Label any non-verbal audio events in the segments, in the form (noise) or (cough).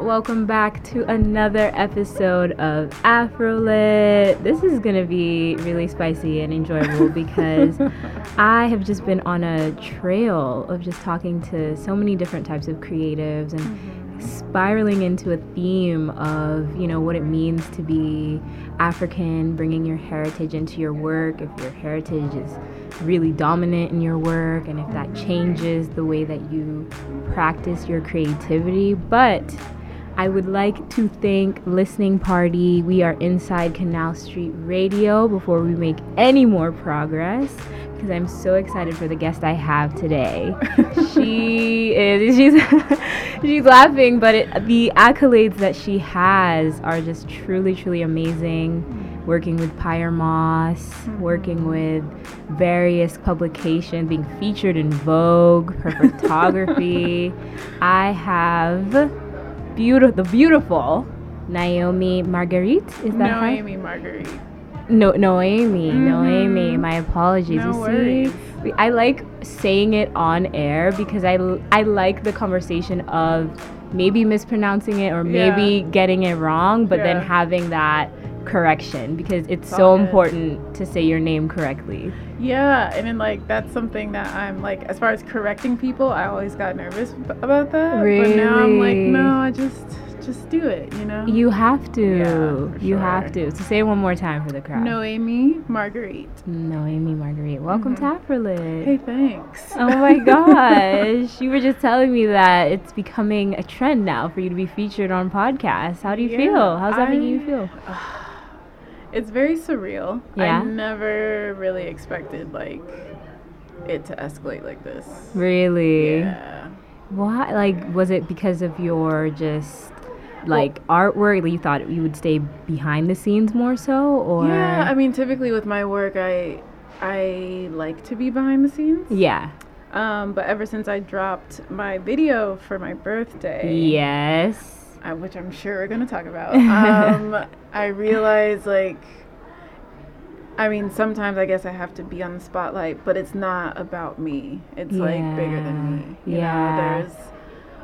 Welcome back to another episode of Afrolit. This is going to be really spicy and enjoyable because (laughs) I have just been on a trail of just talking to so many different types of creatives and mm-hmm. spiraling into a theme of, you know, what it means to be African, bringing your heritage into your work, if your heritage is really dominant in your work and if that changes the way that you practice your creativity. But I would like to thank Listening Party. We are inside Canal Street Radio before we make any more progress because I'm so excited for the guest I have today. (laughs) she is she's (laughs) she's laughing, but it, the accolades that she has are just truly truly amazing working with Pyer Moss, mm-hmm. working with various publications, being featured in Vogue, her (laughs) photography. I have beautiful, the beautiful Naomi Marguerite. Is that Naomi Marguerite? No, Noemi, mm-hmm. Noemi. My apologies. No you see, I like saying it on air because I, I like the conversation of maybe mispronouncing it or maybe yeah. getting it wrong, but yeah. then having that correction because it's so important to say your name correctly. Yeah, and then like that's something that I'm like as far as correcting people, I always got nervous about that. Really? But now I'm like, no, I just just do it, you know? You have to. Yeah, you have to. So say it one more time for the crowd. Noemi Marguerite. Noemi Marguerite. Welcome mm-hmm. to Afrolit. Hey, thanks. Oh my (laughs) gosh. you were just telling me that it's becoming a trend now for you to be featured on podcasts. How do you yeah, feel? How's that I, making you feel? (sighs) it's very surreal. Yeah. I never really expected like it to escalate like this. Really? Yeah. Why? Like, was it because of your just like well, artwork? You thought you would stay behind the scenes more so, or? Yeah, I mean, typically with my work, I I like to be behind the scenes. Yeah. Um, but ever since I dropped my video for my birthday. Yes uh, which I'm sure we're gonna talk about. (laughs) Um, I realize like, I mean, sometimes I guess I have to be on the spotlight, but it's not about me. It's yeah. like bigger than me. You yeah. Know, there's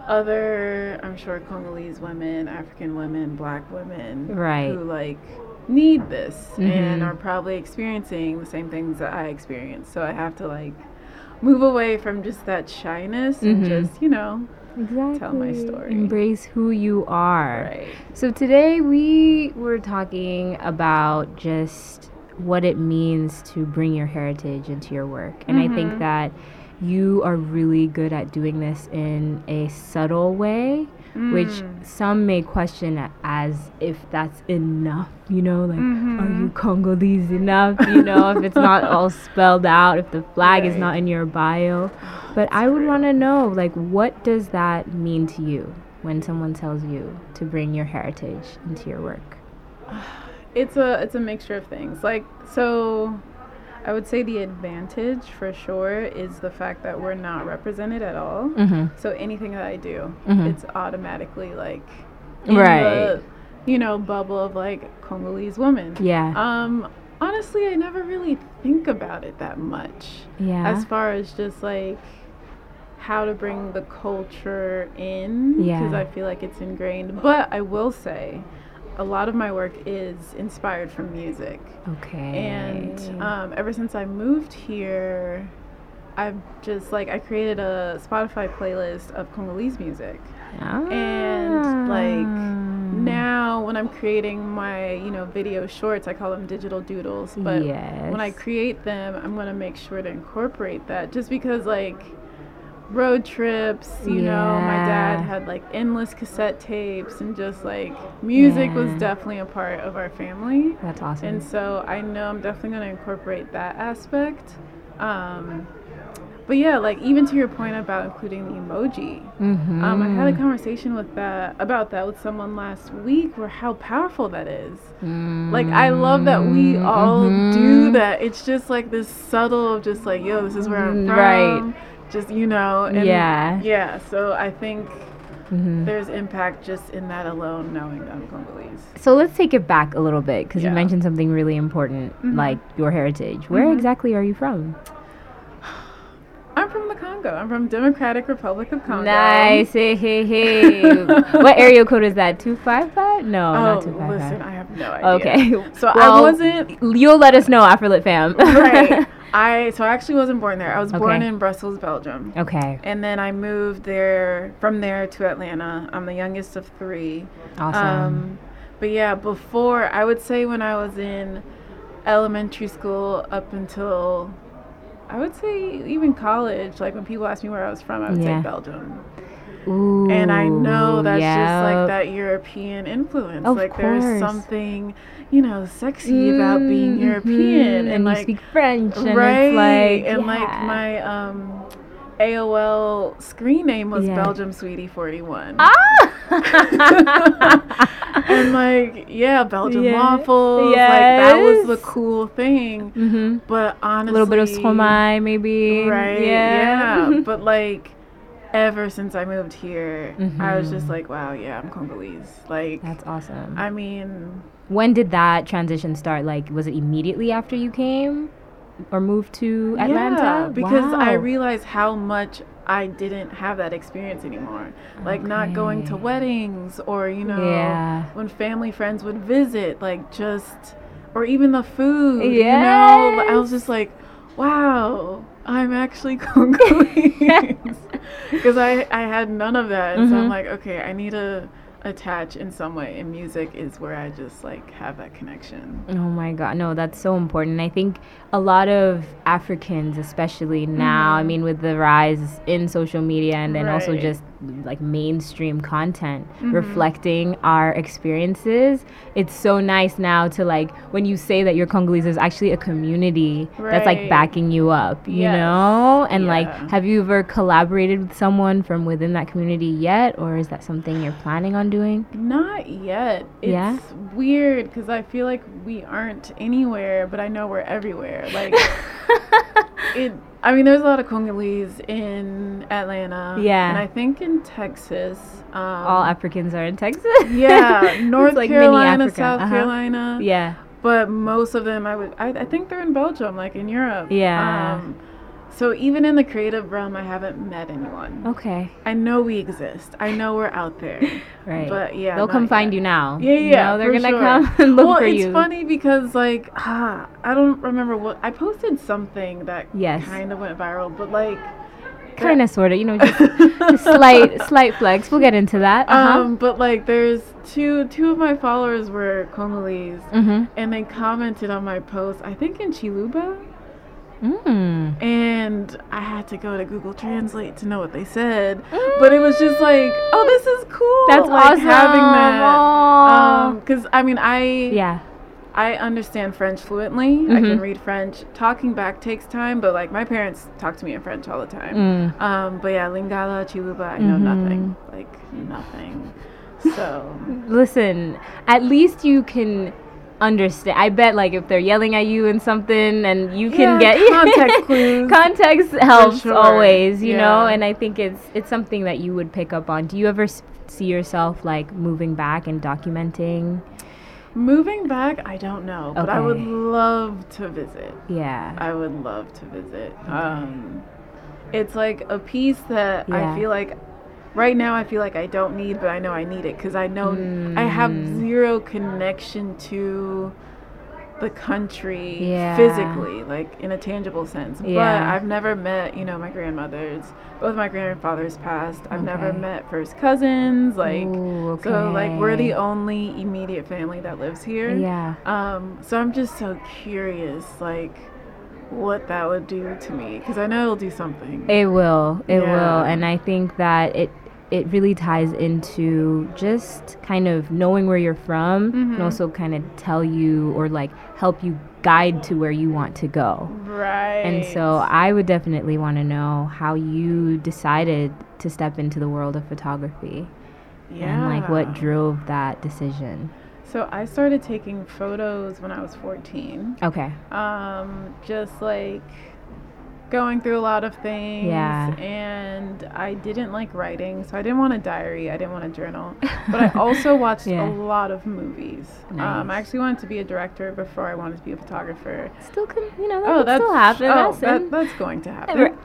other, I'm sure, Congolese women, African women, Black women, right, who like need this mm-hmm. and are probably experiencing the same things that I experience. So I have to like move away from just that shyness mm-hmm. and just, you know, exactly. tell my story. Embrace who you are. Right. So today we were talking about just what it means to bring your heritage into your work. And mm-hmm. I think mm-hmm. that you are really good at doing this in a subtle way mm. which some may question as if that's enough, you know, like, mm-hmm. are you Congolese enough, you know, if it's not all (laughs) spelled out, if the flag right. is not in your bio. But I would want to know, like, what does that mean to you when someone tells you to bring your heritage into your work? (sighs) It's a it's a mixture of things. Like so I would say the advantage for sure is the fact that we're not represented at all. Mm-hmm. So anything that I do, mm-hmm. it's automatically like right. The, you know, bubble of like Congolese woman. Yeah. Um, honestly, I never really think about it that much. Yeah. As far as just like how to bring the culture in. Yeah. Because I feel like it's ingrained. But I will say a lot of my work is inspired from music. Okay. And um, ever since I moved here, I've just like I created a Spotify playlist of Congolese music. Ah. And like now when I'm creating my, you know, video shorts, I call them digital doodles, but yes. when I create them, I'm going to make sure to incorporate that just because like road trips. You yeah. know, my dad had like endless cassette tapes, and just like music yeah. was definitely a part of our family. That's awesome. And so I know I'm definitely going to incorporate that aspect. Um, but yeah, like even to your point about including the emoji, mm-hmm. um, I had a conversation with that about that with someone last week, where how powerful that is. Mm-hmm. Like I love that we all mm-hmm. do that. It's just like this subtle, just like yo, this is where I'm from. Right just you know and yeah yeah so i think mm-hmm. there's impact just in that alone knowing that i'm congolese so let's take it back a little bit because yeah. you mentioned something really important mm-hmm. like your heritage where mm-hmm. exactly are you from i'm from the Congo. I'm from Democratic Republic of Congo. Nice. Hey, hey, hey. (laughs) what area code is that? 255? No, Oh, not 255. listen, I have no idea. Okay. So I wasn't You'll let us know, Afrolit fam. right. (laughs) I so I actually wasn't born there. I was born in Brussels, Belgium. okay. And then I moved there from there to Atlanta. I'm the youngest of three. Awesome. Um, but yeah, before I would say when I was in elementary school up until I would say even college, like when people ask me where I was from, I would Yeah. say Belgium. Ooh, And I know that's just like that European influence. Of like there's something, you know, sexy about being Mhm, European And, and, you like speak French. And right It's like, and like my um AOL screen name was Yeah. Belgium Sweetie 41. Ah! (laughs) and like yeah, Belgium Yeah. waffles. Like that was the cool thing. mm-hmm. But honestly A little bit of Stromae, maybe. Right. Yeah. Yeah. (laughs) but like ever since I moved here, I was just Mhm. like, wow, yeah, I'm Congolese. Like That's awesome. I mean, when did that transition start? Like, was it immediately after you came or moved to Atlanta? Yeah, because I realized how much I didn't have that experience anymore. Like not going to weddings or you know Yeah. when family friends would visit, like just or even the food. You know, I was just like, wow, I'm actually (laughs) Congolese (laughs) because I I had none of that. And So I'm Mhm. like, okay, I need to attach in some way, and music is where I just like have that connection. Oh my god, no, that's so important. I think a lot of Africans, especially now, I Mhm. mean, with the rise in social media and then also just like mainstream content Mhm. reflecting our experiences, it's so nice now to like when you say that you're Congolese, there's actually a community that's like backing you up, you Yes. know? And like, have you ever collaborated with someone from within that community yet, or is that something you're planning on doing? Not yet. It's Yeah? weird because I feel like we aren't anywhere, but I know we're everywhere. (laughs) Like it. I mean, there's a lot of Congolese in Atlanta. Yeah. And I think in Texas. Um, All Africans are in Texas. Yeah, (laughs) North like Carolina, South Uh-huh. Carolina. yeah. But most of them, I would. I, I think they're in Belgium, like in Europe. Yeah. Um, so even in the creative realm, I haven't met anyone. Okay. I know we exist. I know we're out there. (laughs) Right. But yeah, they'll come find you now. Yeah, You yeah, know, they're gonna sure. come (laughs) and look well, for it's funny because like ah, (sighs) I don't remember what I posted something that Yes. kind of went viral, but like Kind of, sort of. You know, just, just slight, (laughs) slight flex. We'll get into that. Uh-huh. um, but like there's two two of my followers were Congolese, mm-hmm. and they commented on my post. I think in Chiluba. Mm. And I had to go to Google Translate to know what they said, but it was just like, oh, this is cool. That's like, awesome. Having that, Aw. um, because I mean, I yeah. I understand French fluently. I Mhm. can read French. Talking back takes time, but like my parents talk to me in French all the time. Mm. Um, but yeah, Lingala, Chiluba, I know Mhm. nothing. Like nothing. So (laughs) Listen, at least you can understand. I bet, like, if they're yelling at you and something, and you can Yeah, get (laughs) context clues. context helps sure. always, you know. And I think it's it's something that you would pick up on. Do you ever s- see yourself like moving back and documenting? moving back, I don't know, but I would love to visit. Yeah. I would love to visit. Um, it's like a piece that Yeah. I feel like right now I feel like I don't need, but I know I need it because I know I have Mm. zero connection to the country Yeah. physically, like in a tangible sense. But I've never met, you know, my grandmothers. Both my grandfathers passed. I've never met first cousins. Like, Ooh, so like we're the only immediate family that lives here. Yeah. Um, so I'm just so curious, like, what that would do to me, because I know it'll do something. It will. It will. And I think that it it really ties into just kind of knowing where you're from and Mhm. also kind of tell you or like help you guide to where you want to go. right. And so I would definitely want to know how you decided to step into the world of photography yeah. and like what drove that decision. So I started taking photos when I was 14. Okay. Um, just like going through a lot of things. Yeah. And I didn't like writing, so I didn't want a diary. I didn't want a journal. (laughs) But I also watched Yeah. a lot of movies. Um, I actually wanted to be a director before I wanted to be a photographer. Still can, you know, that Oh, that's still happen. Oh, That's that, that's going to happen.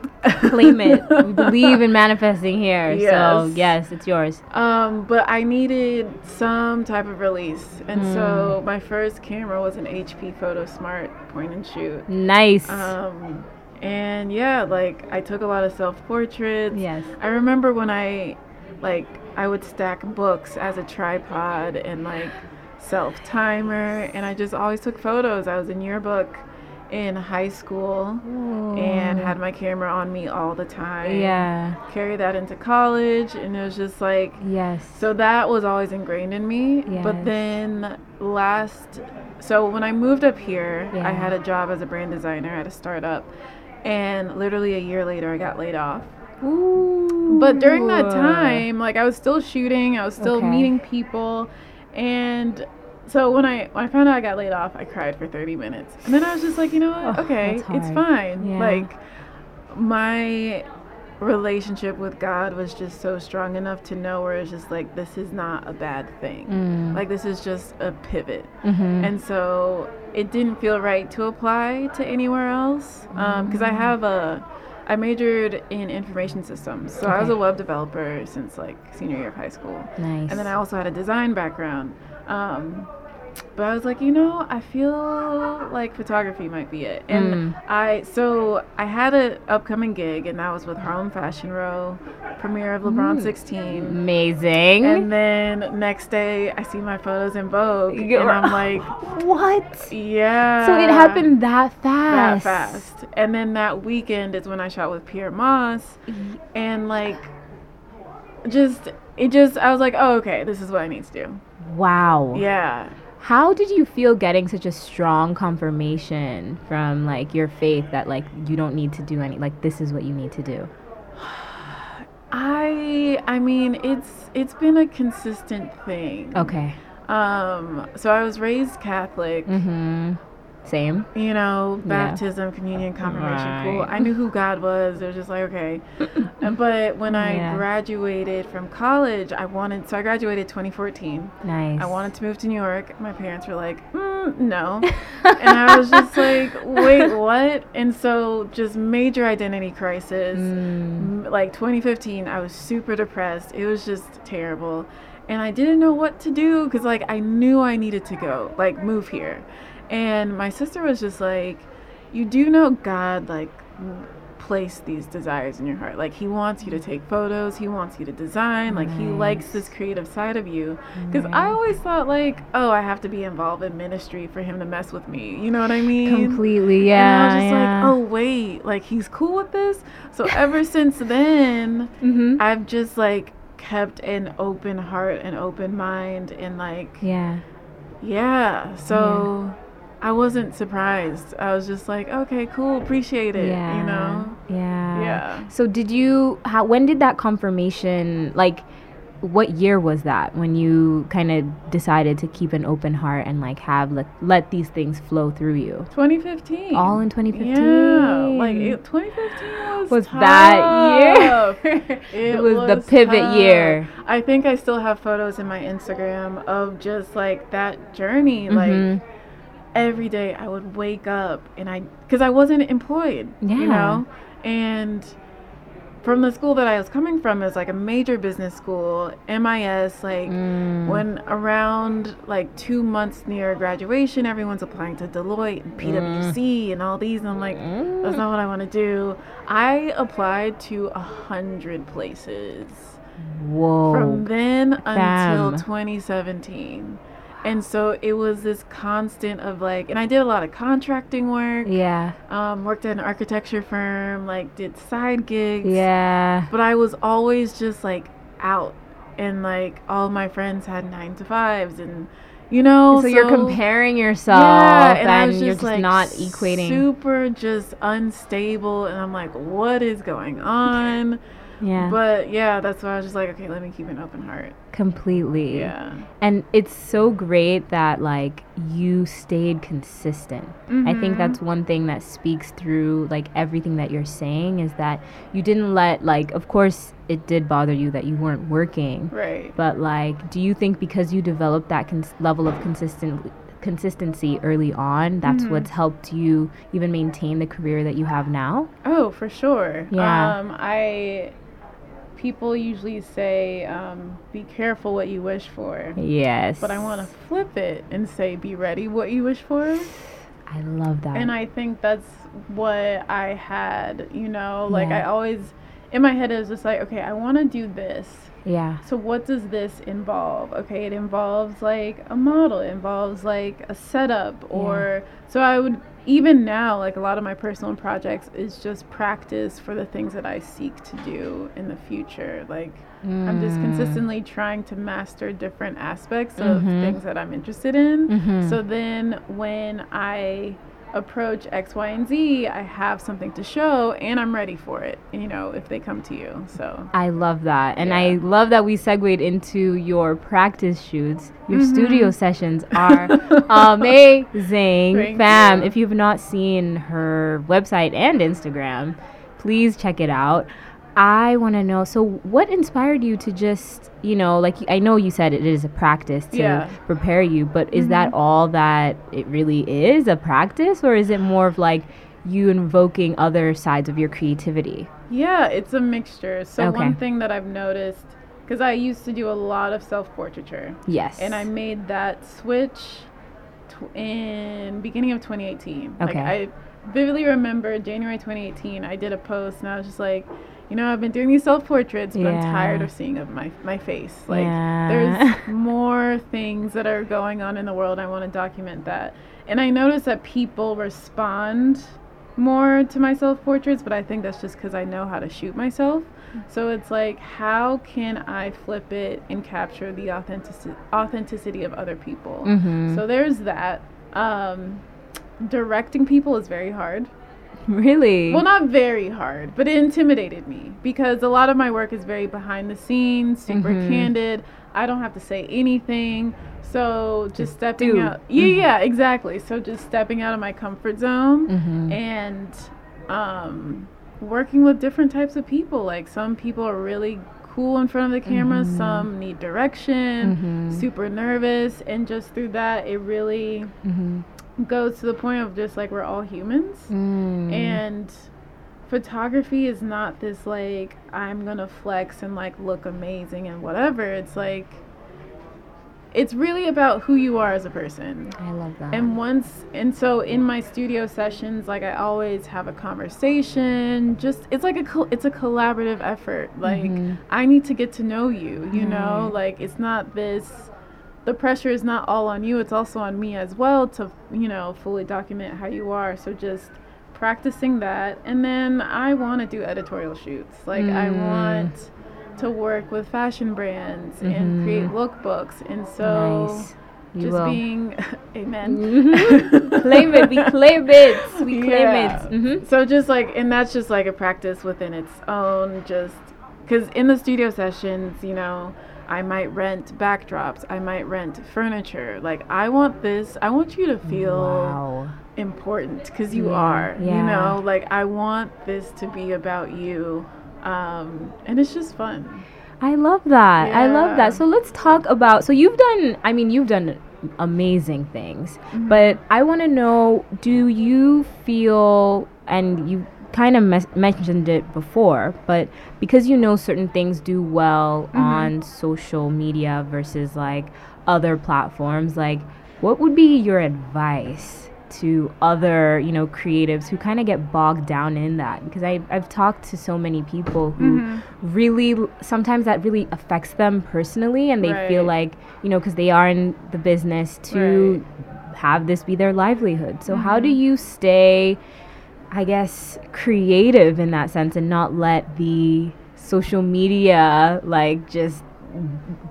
Claim it. (laughs) We believe in manifesting here. So, Yes. yes, it's yours. Um, but I needed some type of release, and so Mm. my first camera was an HP Photosmart point and shoot. Nice. Um, and yeah, like I took a lot of self portraits. yes. I remember when I, like, I would stack books as a tripod and like self timer, and I just always took photos. I was in yearbook in high school and had my camera on me all the time. Yeah. Carry that into college, and it was just like Yes. so that was always ingrained in me. Yes. But then last, so when I moved up here, Yeah. I had a job as a brand designer at a startup. And literally a year later, I got laid off. Ooh. But during that time, like I was still shooting, I was still Okay. meeting people. And so when I when I found out I got laid off, I cried for 30 minutes. And then I was just like, you know what? Oh, okay, it's fine. Yeah. Like my relationship with God was just so strong enough to know where it's just like this is not a bad thing. Mm. Like this is just a pivot. Mhm. And so it didn't feel right to apply to anywhere else because I have a I majored in information systems. So I was a web developer since like senior year of high school. nice. And then I also had a design background. Um, but I was like, you know, I feel like photography might be it. And Mm. I so I had an upcoming gig, and that was with Harlem Fashion Row, premiere of LeBron Mm. 16. Amazing. And then next day, I see my photos in Vogue, You- and I'm (gasps) like, what? yeah. So it happened that fast. that fast. And then that weekend is when I shot with Pyer Moss, and like, just it just I was like, oh okay, this is what I need to do. Wow. Yeah. How did you feel getting such a strong confirmation from like your faith that like you don't need to do any like this is what you need to do? (sighs) I I mean it's it's been a consistent thing. Okay. Um so I was raised Catholic. Mhm. Same. You know, Yeah. baptism, communion, confirmation, cool. I knew who God was. It was just like, okay. But when I Yeah. graduated from college, I wanted, so I graduated 2014. Nice. I wanted to move to New York. My parents were like, mm, no. (laughs) and I was just like, wait, what? And so just major identity crisis. Mm. Like 2015, I was super depressed. It was just terrible. And I didn't know what to do because, like, I knew I needed to go, like, move here. And my sister was just like, you do know God, like, placed these desires in your heart. Like, He wants you to take photos, He wants you to design, like, He likes this creative side of you. Because I always thought, like, oh, I have to be involved in ministry for Him to mess with me. You know what I mean? Completely. Yeah. And I was just yeah. like, oh wait, like he's cool with this. So ever since then, Mhm. I've just like kept an open heart and open mind and like Yeah. yeah. So I wasn't surprised. I was just like, okay, cool, appreciate it. Yeah. You know? Yeah. Yeah. So did you how when did that confirmation like what year was that when you kind of decided to keep an open heart and like have let, let these things flow through you? 2015. All in 2015. Yeah, like it, 2015 was Was that year? (laughs) (laughs) It, was the pivot tough. year. I think I still have photos in my Instagram of just like that journey. Like Mhm. Every day I would wake up and I, because I wasn't employed, Yeah. you know? And from the school that I was coming from, it was like a major business school, MIS, like Mm. when around like two months near graduation, everyone's applying to Deloitte and PwC and all these. And I'm like, that's not what I want to do. I applied to a hundred places Whoa. from then until 2017. And so it was this constant of like, and I did a lot of contracting work. yeah. Um, worked at an architecture firm, like did side gigs. Yeah. But I was always just like out, and like all my friends had nine to fives, and you know. so, you're comparing yourself Yeah, and, and was you're just just like not equating. super just unstable, and I'm like, what is going on? Yeah. But yeah, that's why I was just like, okay, let me keep an open heart. Completely. Yeah. And it's so great that like you stayed consistent. I think Mhm. that's one thing that speaks through like everything that you're saying is that you didn't let like of course it did bother you that you weren't working. Right. But like do you think because you developed that cons- level of consistent consistency early on that's Mhm. what's helped you even maintain the career that you have now? Oh, for sure. Yeah. Um, I people usually say, um, "Be careful what you wish for," Yes. but I want to flip it and say, "Be ready what you wish for." I love that. And I think that's what I had. You know, like I always in my head it was just like, okay, I want to do this. yeah. So what does this involve? Okay, it involves like a model, it involves like a setup or so I would even now like a lot of my personal projects is just practice for the things that I seek to do in the future. Like I'm just Mm. consistently trying to master different aspects of Mhm. things that I'm interested in. Mhm. So then when I approach X, Y, and Z, I have something to show and I'm ready for it, you know, if they come to you. So I love that. And I love that we segued into your practice shoots. Your Mhm. studio sessions (laughs) are amazing. Thank Fam, you. if you've not seen her website and Instagram, please check it out. I want to know so, what inspired you to just, you know, like I know you said it is a practice to Yeah. prepare you, but is that Mhm. all that it really is a practice, or is it more of like you invoking other sides of your creativity? Yeah, it's a mixture. So Okay. one thing that I've noticed, because I used to do a lot of self-portraiture, Yes. and I made that switch tw- in beginning of 2018. Like Okay. I vividly remember January 2018. I did a post, and I was just like, you know, I've been doing these self-portraits, but I'm tired of seeing of my my face. Like Yeah. there's (laughs) more things that are going on in the world. I want to document that, and I noticed that people respond more to my self portraits, but I think that's just because I know how to shoot myself. So it's like, how can I flip it and capture the authenticity authenticity of other people? Mhm. So there's that. Um, directing people is very hard. (laughs) Really? Well, not very hard, but it intimidated me because a lot of my work is very behind the scenes, super Mhm. candid. I don't have to say anything. So just, Just stepping do. out. Yeah, Mhm. yeah, exactly. So just stepping out of my comfort zone Mhm. and um, working with different types of people. Like some people are really cool in front of the camera, Mhm. some need direction, Mhm. super nervous, and just through that, it really Mhm. Goes to the point of just like we're all humans. Mm. And photography is not this like I'm gonna flex and like look amazing and whatever. It's like it's really about who you are as a person. I love that. And once and so in my studio sessions, like I always have a conversation. Just it's like a it's a collaborative effort. Like Mhm. I need to get to know you. You know, like it's not this. The pressure is not all on you. It's also on me as well to you know fully document how you are. So just practicing that, and then I want to do editorial shoots. Like I Mm. want to work with fashion brands and Mhm. create lookbooks, and so nice. You just will. being (laughs) amen Mhm. (laughs) claim it. We claim it. We claim Yeah. it. hmm so just like and that's just like a practice within its own just because in the studio sessions you know i might rent backdrops i might rent furniture like i want this i want you to feel Wow. important because you Yeah, are you know like i want this to be about you um and it's just fun I love that. I love that. So let's talk about. So you've done. I mean, you've done amazing things. Mm-hmm. But I want to know: Do you feel, and you kind of mes- mentioned it before, but because you know certain things do well Mhm. on social media versus like other platforms, like what would be your advice? to other you know creatives who kind of get bogged down in that because I, i've talked to so many people who Mhm. really sometimes that really affects them personally and they feel like you know because they are in the business to have this be their livelihood so how do Mhm. you stay i guess creative in that sense and not let the social media like just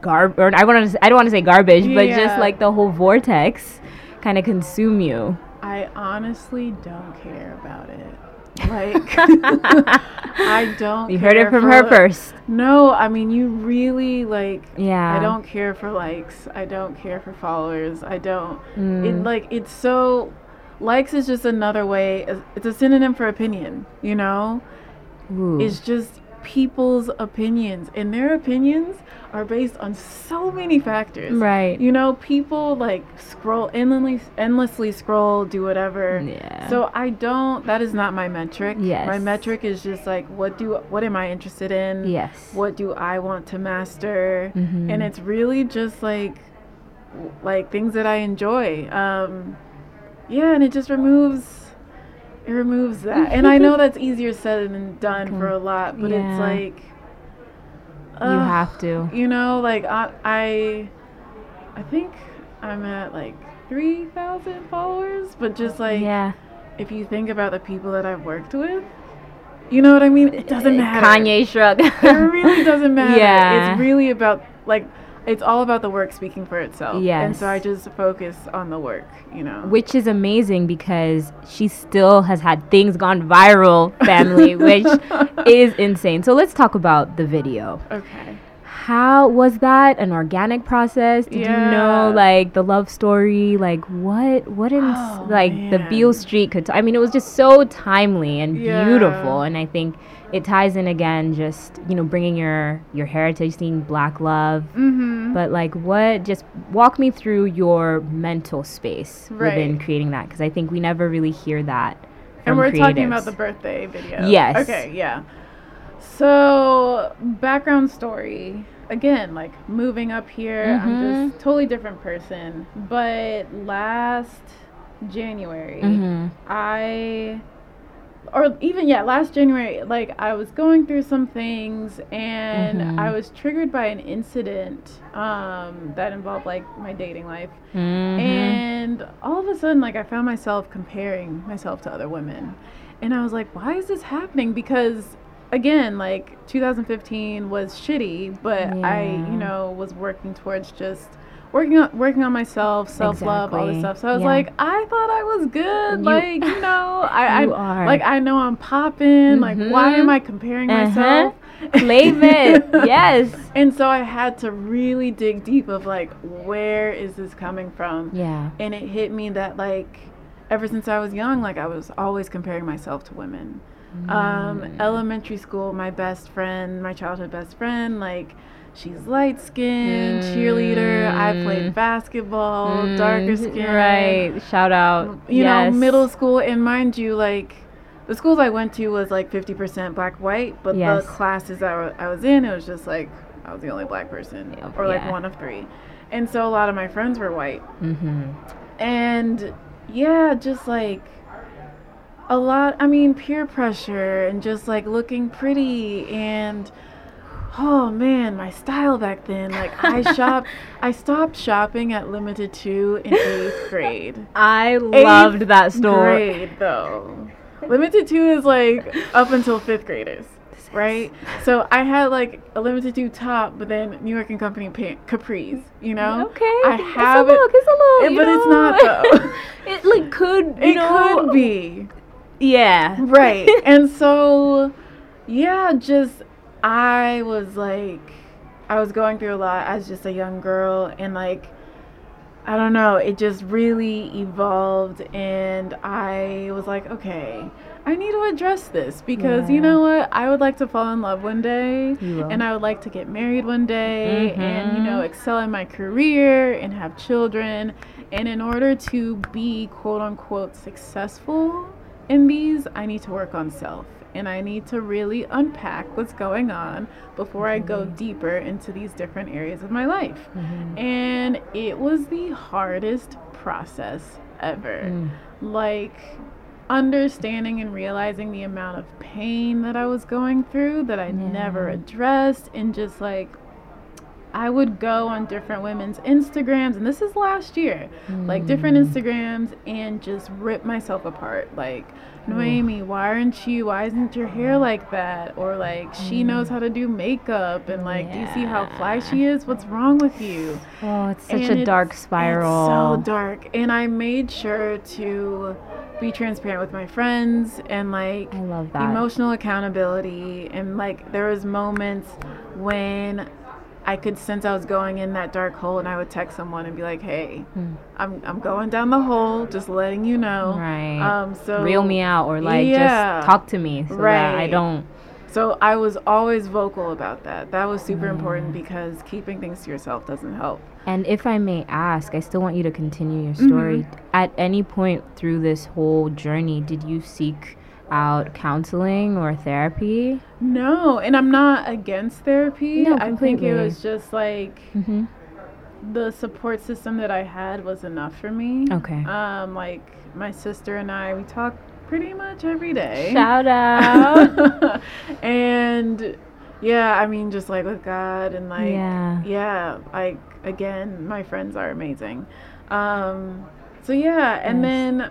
garb or i want to i don't want to say garbage but just like the whole vortex kind of consume you I honestly don't care about it. Like, (laughs) I don't. You heard it from her first. No, I mean you really like. Yeah. I don't care for likes. I don't care for followers. I don't. It Mm. like it's so. Likes is just another way. It's a synonym for opinion. You know, Ooh. it's just people's opinions, and their opinions are based on so many factors. right. You know, people like scroll endlessly, endlessly scroll, do whatever. Yeah. So I don't. That is not my metric. Yes. My metric is just like what do what am I interested in? yes. What do I want to master? Mhm. And it's really just like like things that I enjoy. Um, yeah, and it just removes. It removes that, (laughs) and I know that's easier said than done for a lot, but Yeah. it's like you have to. you know, like I, I, I think I'm at like three thousand followers, but just like yeah. if you think about the people that I've worked with, you know what I mean. It doesn't eh, matter. Kanye shrug. It really doesn't (laughs) matter. Yeah. It's really about like it's all about the work speaking for itself. Yeah. And so I just focus on the work, you know. which is amazing because she still has had things gone viral, family, (laughs) which is insane. So let's talk about the video. okay. How was that an organic process? Did you know like the love story? Like what? What in Oh, like the Beale. Street could? I mean, it was just so timely and Yeah. beautiful, and I think it ties in again, just you know, bringing your your heritage, seeing Black love. Mm-hmm. But like, what? Just walk me through your mental space within creating that, because I think we never really hear that. And we're talking about the birthday video. Yes. Okay, yeah. So, background story. Again, like moving up here, I'm Mhm. just totally different person. But last January, Mhm. I or even yeah, last January, like I was going through some things and Mhm. I was triggered by an incident um, that involved like my dating life. Mhm. And all of a sudden, like, I found myself comparing myself to other women. And I was like, why is this happening? Because, again, like, 2015 was shitty, but I, you know, was working towards just working on working on myself, self love, all this stuff. So I was Yeah. like, I thought I was good. You- like, you know, I, You I are. like I know I'm popping. Like, why am I comparing Uh-huh. myself? Claim it. (laughs) yes. And so I had to really dig deep of like, where is this coming from? Yeah. and it hit me that like ever since I was young, like I was always comparing myself to women. Um, Mm. elementary school, my best friend, my childhood best friend, like she's light skinned, cheerleader. I Mm. played basketball, darker Mm, (laughs) skin. Right. Shout out. You yes. know, middle school, and mind you, like the schools I went to was like 50% black white, but Yes. the classes I I was in, it was just like I was the only black person, or like yeah. one of three. And so a lot of my friends were white Mm-hmm. and yeah just like a lot i mean peer pressure and just like looking pretty and oh man my style back then like i (laughs) shopped i stopped shopping at limited 2 in eighth grade I loved that store. grade though limited 2 is like up until fifth graders right so i had like a limited 2 top but then new york and company pa- capris you know Okay. i it's have a it look. It's a look. You but it's not, though. (laughs) it like could. You it know, could be Yeah. right and (laughs) so yeah just i was like i was going through a lot as just a young girl and like i don't know it just really evolved and i was like okay i need to address this because you know what? I would like to fall in love one day and i would like to get married one day and you know Mhm. excel in my career and have children and in order to be quote unquote successful in these, I need to work on self and I need to really unpack what's going on before I go deeper into these different areas of my life. Mhm. And it was the hardest process ever. Mm. Like, understanding and realizing the amount of pain that I was going through that I never addressed, and just like I would go on different women's Instagrams, and this is last year, like different Mm. Instagrams, and just rip myself apart. Like, Noemi, why aren't you? Why isn't your hair like that? Or like, she knows how to do makeup, and like, do you see how fly Mm. She is? What's wrong with you? Oh, it's such And a it's- dark It's spiral. so dark. And I made sure to be transparent with my friends and like I love that. emotional accountability and like there was moments when I could sense I was going in that dark hole and I would text someone and be like, "Hey, Hmm. I'm I'm going down the hole, just letting you know." Right. Um so Reel me out or like Yeah. just talk to me so that I don't. So I was always vocal about that. That was super important because keeping things to yourself doesn't help. And if I may ask, I still want you to continue your Mm-hmm. story. At any point through this whole journey, did you seek out counseling or therapy? No, and I'm not against therapy. No, completely. I think it was just like Mm-hmm. the support system that I had was enough for me. Okay. Um, like my sister and I, we talk pretty much every day. Shout (laughs) out. and yeah, I mean, just like with God and like Yeah. yeah, like again, my friends are amazing. Um, so yeah, and Yes. then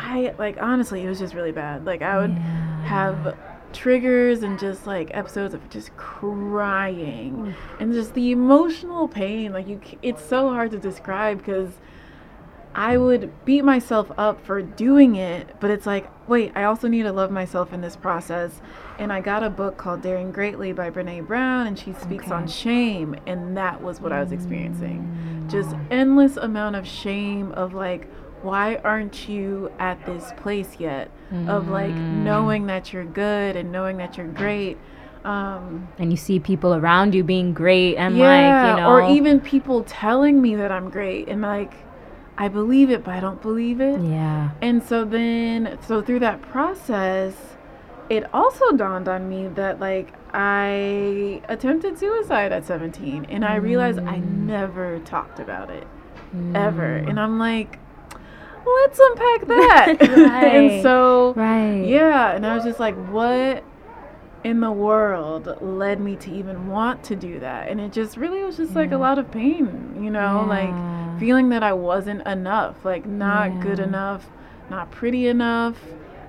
I like honestly, it was just really bad. Like I would Yeah. have triggers and just like episodes of just crying and just the emotional pain. Like you, it's so hard to describe because I would beat myself up for doing it, but it's like, wait, I also need to love myself in this process. And I got a book called Daring Greatly by Brene Brown, and she speaks on shame, and that was what I was experiencing. Just mm. endless amount of shame of like, why aren't you at this place yet? Of like Mm. knowing that you're good and knowing that you're great. Um, and you see people around you being great and yeah, like, you know. or even people telling me that I'm great, and like, I believe it, but I don't believe it. Yeah. And so then, so through that process, it also dawned on me that like I attempted suicide at 17 and I realized I Mm. never talked about it ever. And I'm like, let's unpack that. (laughs) Right. and so, Right. yeah, and I was just like, what in the world led me to even want to do that? And it just really was just like a lot of pain, you know, Yeah. like feeling that I wasn't enough, like not good enough, not pretty enough.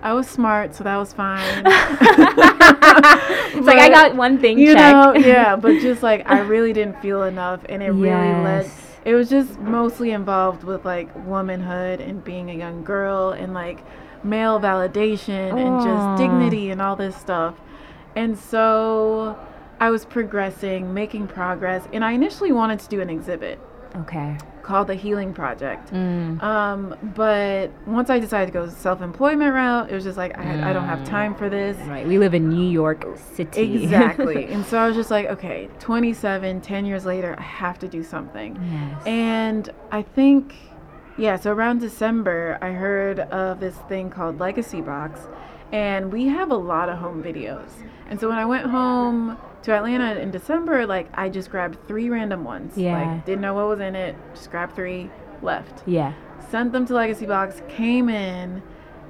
I was smart, so that was fine. (laughs) (laughs) it's like I got one thing you checked. know, yeah, but just like I really didn't feel enough, and it really led. It was just mostly involved with like womanhood and being a young girl and like male validation and just mm. dignity and all this stuff. And so I was progressing, making progress, and I initially wanted to do an exhibit Okay. Called the Healing Project. Mm. Um, but once I decided to go self-employment route, it was just like I, had, I don't have time for this. Right. We live in New York City. Exactly. (laughs) and so I was just like, okay, 27, 10 years later, I have to do something. yes. And I think, yeah, so around December, I heard of this thing called Legacy Box. And we have a lot of home videos. And so when I went home to Atlanta in December, like I just grabbed three random ones. Yeah. Like didn't know what was in it, just grabbed three, left. yeah. Sent them to Legacy Box, came in,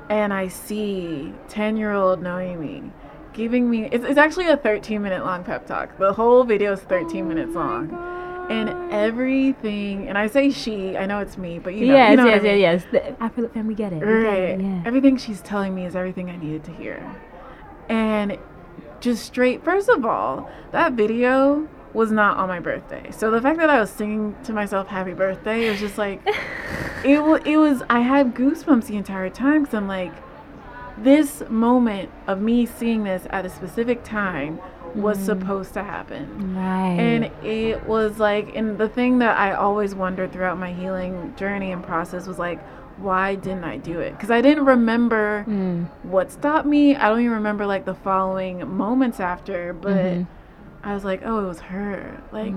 and I see 10 year old Noemi giving me, it's, it's actually a 13 minute long pep talk. The whole video is 13 minutes oh long. And everything, and I say she, I know it's me, but you know, yes, you know what I yes, mean. yes, yes. The Afro Lit family get it. We get it, Right. Yeah. Everything she's telling me is everything I needed to hear. And just straight, first of all, that video was not on my birthday. So the fact that I was singing to myself happy birthday, it was just like, (laughs) it, it was, I had goosebumps the entire time because I'm like, this moment of me seeing this at a specific time was Mm. supposed to happen. Right. And it was like, and the thing that I always wondered throughout my healing journey and process was like, why didn't I do it? Because I didn't remember Mm. what stopped me. I don't even remember like the following moments after, but Mhm. I was like, oh, it was her. Like,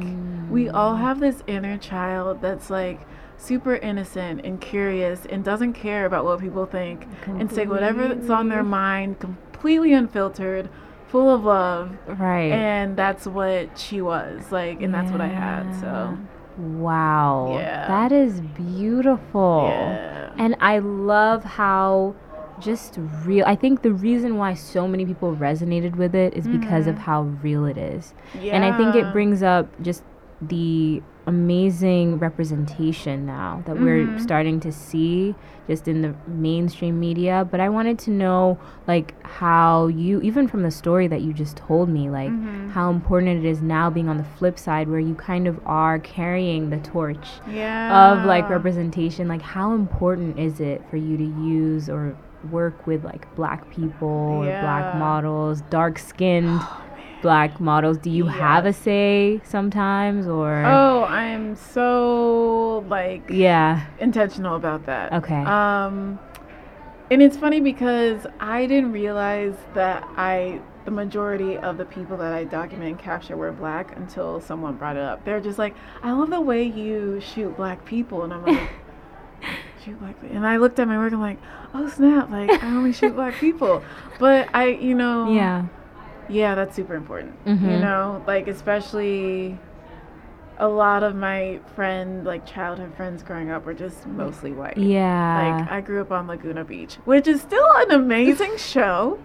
we all have this inner child that's like super innocent and curious and doesn't care about what people think and say whatever's on their mind, completely unfiltered, full of love. Right. And that's what she was like, and that's what I had. So, Wow. Yeah. That is beautiful. yeah. And I love how just real. I think the reason why so many people resonated with it is because of Mhm. how real it is. yeah. And I think it brings up just the amazing representation now that we're mm-hmm. starting to see just in the mainstream media but i wanted to know like how you even from the story that you just told me like mm-hmm. how important it is now being on the flip side where you kind of are carrying the torch yeah of like representation. Like how important is it for you to use or work with like black people or black models dark skinned (gasps) (gasps) black models do you have a say sometimes or? Oh i'm so like yeah. intentional about that. Okay. um and it's funny because i didn't realize that i the majority of the people that i document and capture were black until someone brought it up. They're just like i love the way you shoot black people. And i'm like (laughs) shoot black people and i looked at my work and i'm like oh snap like i only shoot black people. But i you know yeah yeah, that's super important. You Mhm. know, like especially a lot of my friend, like childhood friends growing up, were just mostly white. yeah Like I grew up on Laguna Beach, which is still an amazing (laughs) show.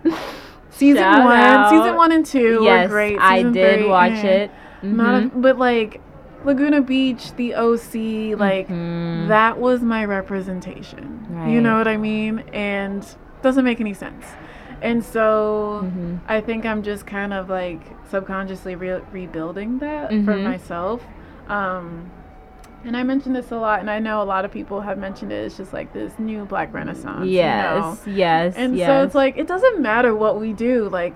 Season Shout one, out. season one and two yes were great. i did three, watch eh. it Not, a, Mhm. but like Laguna Beach, the OC, like Mhm. that was my representation. You know what I mean? And doesn't make any sense. And so Mhm. I think I'm just kind of like subconsciously re- rebuilding that for Mhm. myself. Um, and I mention this a lot, and I know a lot of people have mentioned it. It's just like this new Black Renaissance. you know? yes yes And yes. so it's like it doesn't matter what we do. Like,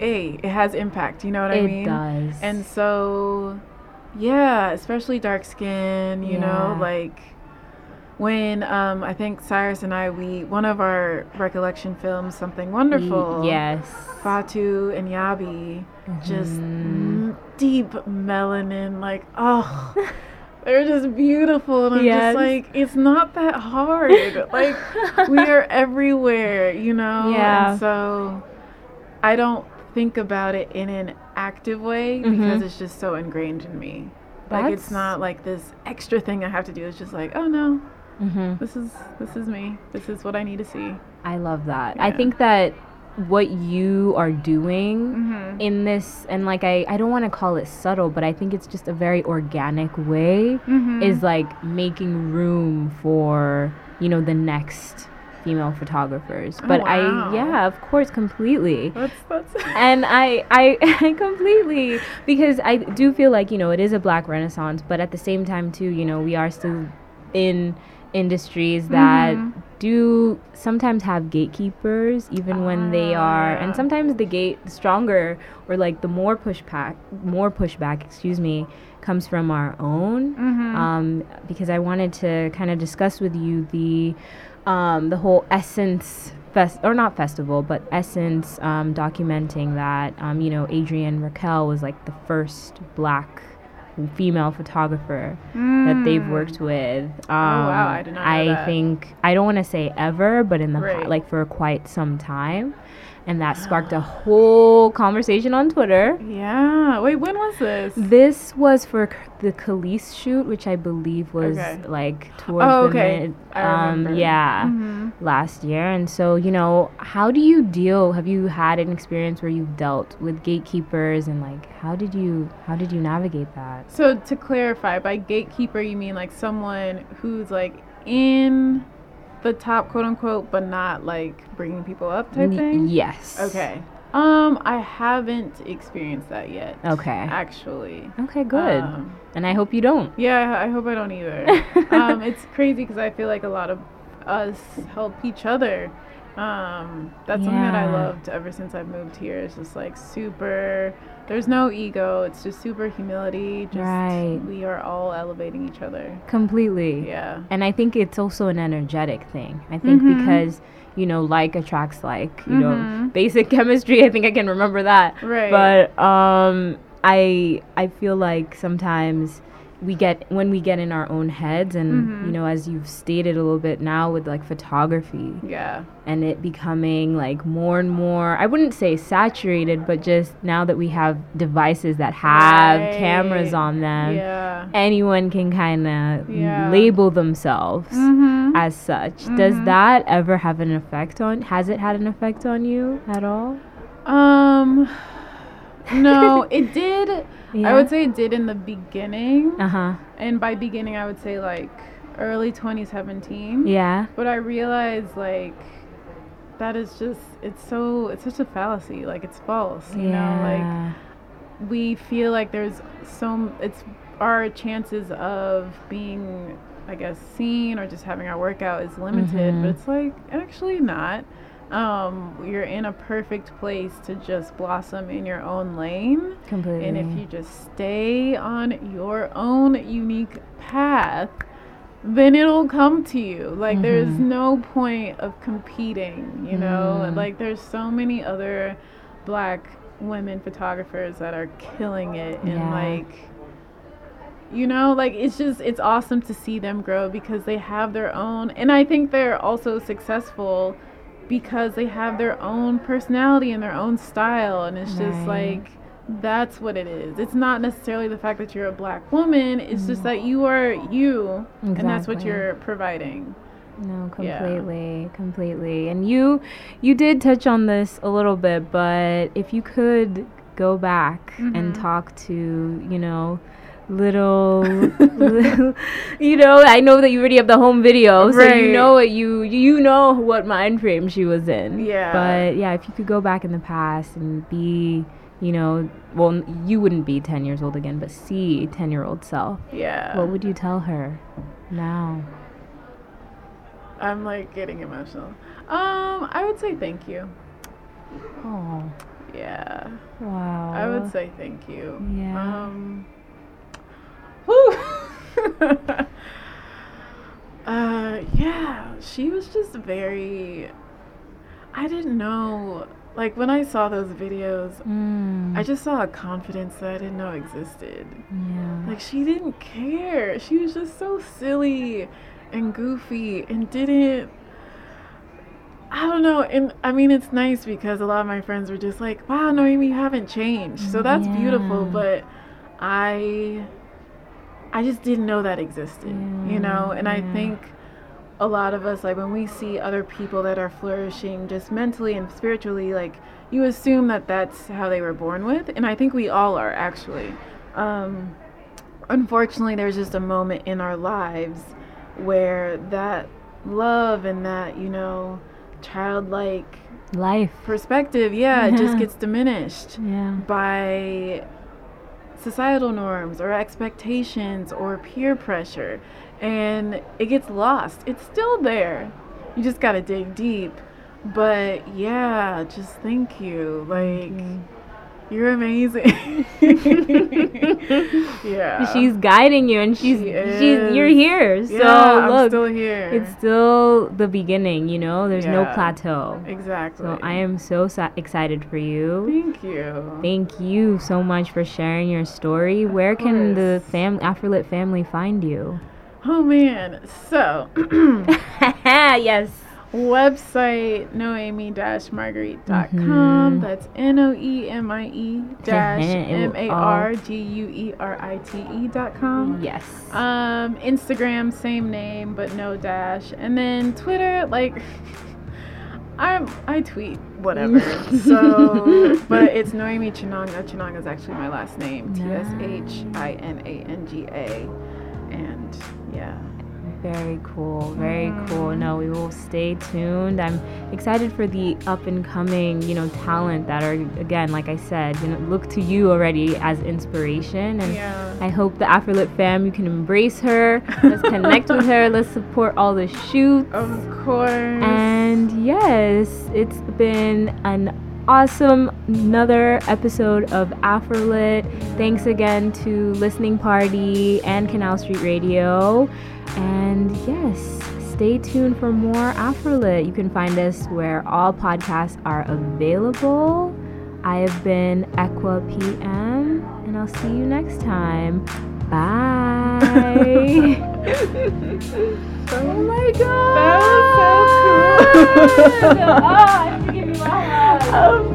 a it has impact. You know what I mean? it does And so, yeah, especially dark skin, you know, like when um, I think Cyrus and I, we one of our recollection films, Something Wonderful. Yes Fatu and Yabi, just Mhm. m- deep melanin, like oh. (laughs) They're just beautiful, and I'm Yes. just like, it's not that hard. (laughs) Like, we are everywhere, you know? Yeah. And so, I don't think about it in an active way because Mhm. it's just so ingrained in me. Like, it's not like this extra thing I have to do. It's just like, oh no, Mhm. this is this is me. This is what I need to see. I love that. I think that what you are doing Mm-hmm. in this, and like I, I don't want to call it subtle, but I think it's just a very organic way, Mhm. is like making room for you know the next female photographers. Oh, But wow. I, yeah, of course, completely. That's that's. (laughs) and I, I, I (laughs) completely because I do feel like you know it is a black renaissance, but at the same time too, you know, we are still in industries that Mhm. do sometimes have gatekeepers even when they Ah, are and sometimes the gate the stronger or like the more pushback more pushback excuse me comes from our own Mhm. um, because I wanted to kind of discuss with you the um, the whole essence fest or not festival but essence um, documenting that um, you know Adrienne Raquel was like the first black female photographer that they've Mm. worked with. Um, wow, I did not know I that. think I don't want to say ever, but in the Right. like for quite some time, and that sparked a whole conversation on Twitter. Yeah. Wait, when was this? This was for c- the Khalees shoot, which I believe was Okay. like towards Oh, the okay. mid, I um, remember. yeah, Mhm. last year. And so, you know, how do you deal? Have you had an experience where you've dealt with gatekeepers, and like, how did you how did you navigate that? So to clarify, by gatekeeper you mean like someone who's like in the top quote unquote, but not like bringing people up type N- thing. Yes. Okay. Um, I haven't experienced that yet. Okay. Actually. Okay. Good. Um, and I hope you don't. yeah, I hope I don't either. (laughs) um, it's crazy because I feel like a lot of us help each other. Um, that's something that I loved ever since I've moved here. It's just like super. There's no ego. It's just super humility. Just Right. we are all elevating each other. Completely. Yeah. And I think it's also an energetic thing. I think Mhm. because, you know, like attracts like, you know, Mhm. basic (laughs) chemistry, I think I can remember that. Right. But um I I feel like sometimes we get when we get in our own heads and Mhm. you know as you've stated a little bit now with like photography Yeah. and it becoming like more and more I wouldn't say saturated but just now that we have devices that have cameras on them yeah. anyone can kind of Yeah. label themselves Mm-hmm. as such. Does Mhm. that ever have an effect on? Has it had an effect on you at all? Um, (laughs) no, it did. Yeah. I would say it did in the beginning. Uh huh. And by beginning, I would say like early 2017. Yeah. But I realized like that is just it's so it's such a fallacy. Like it's false. You yeah. know, like we feel like there's so it's our chances of being I guess seen or just having our workout is limited, mm-hmm. but it's like actually not. Um, you're in a perfect place to just blossom in your own lane. Completely. And if you just stay on your own unique path, then it'll come to you. Like mm-hmm. there's no point of competing, you know? Mm. Like there's so many other black women photographers that are killing it and yeah. like you know like it's just it's awesome to see them grow because they have their own and i think they're also successful because they have their own personality and their own style and it's right. just like that's what it is it's not necessarily the fact that you're a black woman it's mm. just that you are you exactly. and that's what you're providing no completely yeah. completely and you you did touch on this a little bit but if you could go back mm-hmm. and talk to you know little, (laughs) little, you know i know that you already have the home video so you know what you you know what mind frame she was in. Yeah. But yeah if you could go back in the past and be you know well you wouldn't be 10 years old again but see 10 year old self. Yeah. What would you tell her now? I'm like getting emotional. Um i would say thank you. Oh yeah. Wow. I would say thank you. Yeah. Um (laughs) uh, yeah, she was just very. I didn't know. Like when I saw those videos, mm. I just saw a confidence that I didn't know existed. Yeah. Like she didn't care. She was just so silly and goofy and didn't I don't know. And I mean, it's nice because a lot of my friends were just like, wow, Noemie, you haven't changed. So that's yeah. beautiful. But I I just didn't know that existed, yeah, you know? And yeah. I think a lot of us, like when we see other people that are flourishing just mentally and spiritually, like you assume that that's how they were born with. And I think we all are actually. Um, unfortunately, there's just a moment in our lives where that love and that, you know, childlike life perspective, yeah, yeah. just (laughs) gets diminished yeah. by societal norms or expectations or peer pressure and it gets lost. It's still there. You just got to dig deep. But yeah, just thank you. Like you. You're amazing. (laughs) yeah. She's guiding you and she's she she's you're here. So yeah, look, I'm still here. It's still the beginning, you know? There's yeah, no plateau. Exactly. So I am so sa- excited for you. Thank you. Thank you so much for sharing your story. Of Where course. can the fam Afrolit family find you? Oh man. So, (clears throat) (laughs) yes website noemi-marguerite.com. Mm-hmm. That's N O E M I E dash M A R G U R I T dot com. Yes. Um, Instagram, same name but no dash, and then Twitter, like. (laughs) I'm I tweet whatever. (laughs) so, but it's Noemie Tshinanga. Tshinanga is actually my last name. T S H I N A N G A, and yeah. Very cool. Very cool. No, we will stay tuned. I'm excited for the up and coming, you know, talent that are again, like I said, you know, look to you already as inspiration. And yeah. I hope the Afrolit fam you can embrace her. Let's connect with her. Let's support all the shoots. Of course. And yes, it's been an awesome another episode of Afrolit. Thanks again to Listening Party and Canal Street Radio. And yes, stay tuned for more Afrolit. You can find us where all podcasts are available. I have been Equa PM, and I'll see you next time. Bye. (laughs) oh my god. That was so cool. oh, (laughs) I have to give you my love.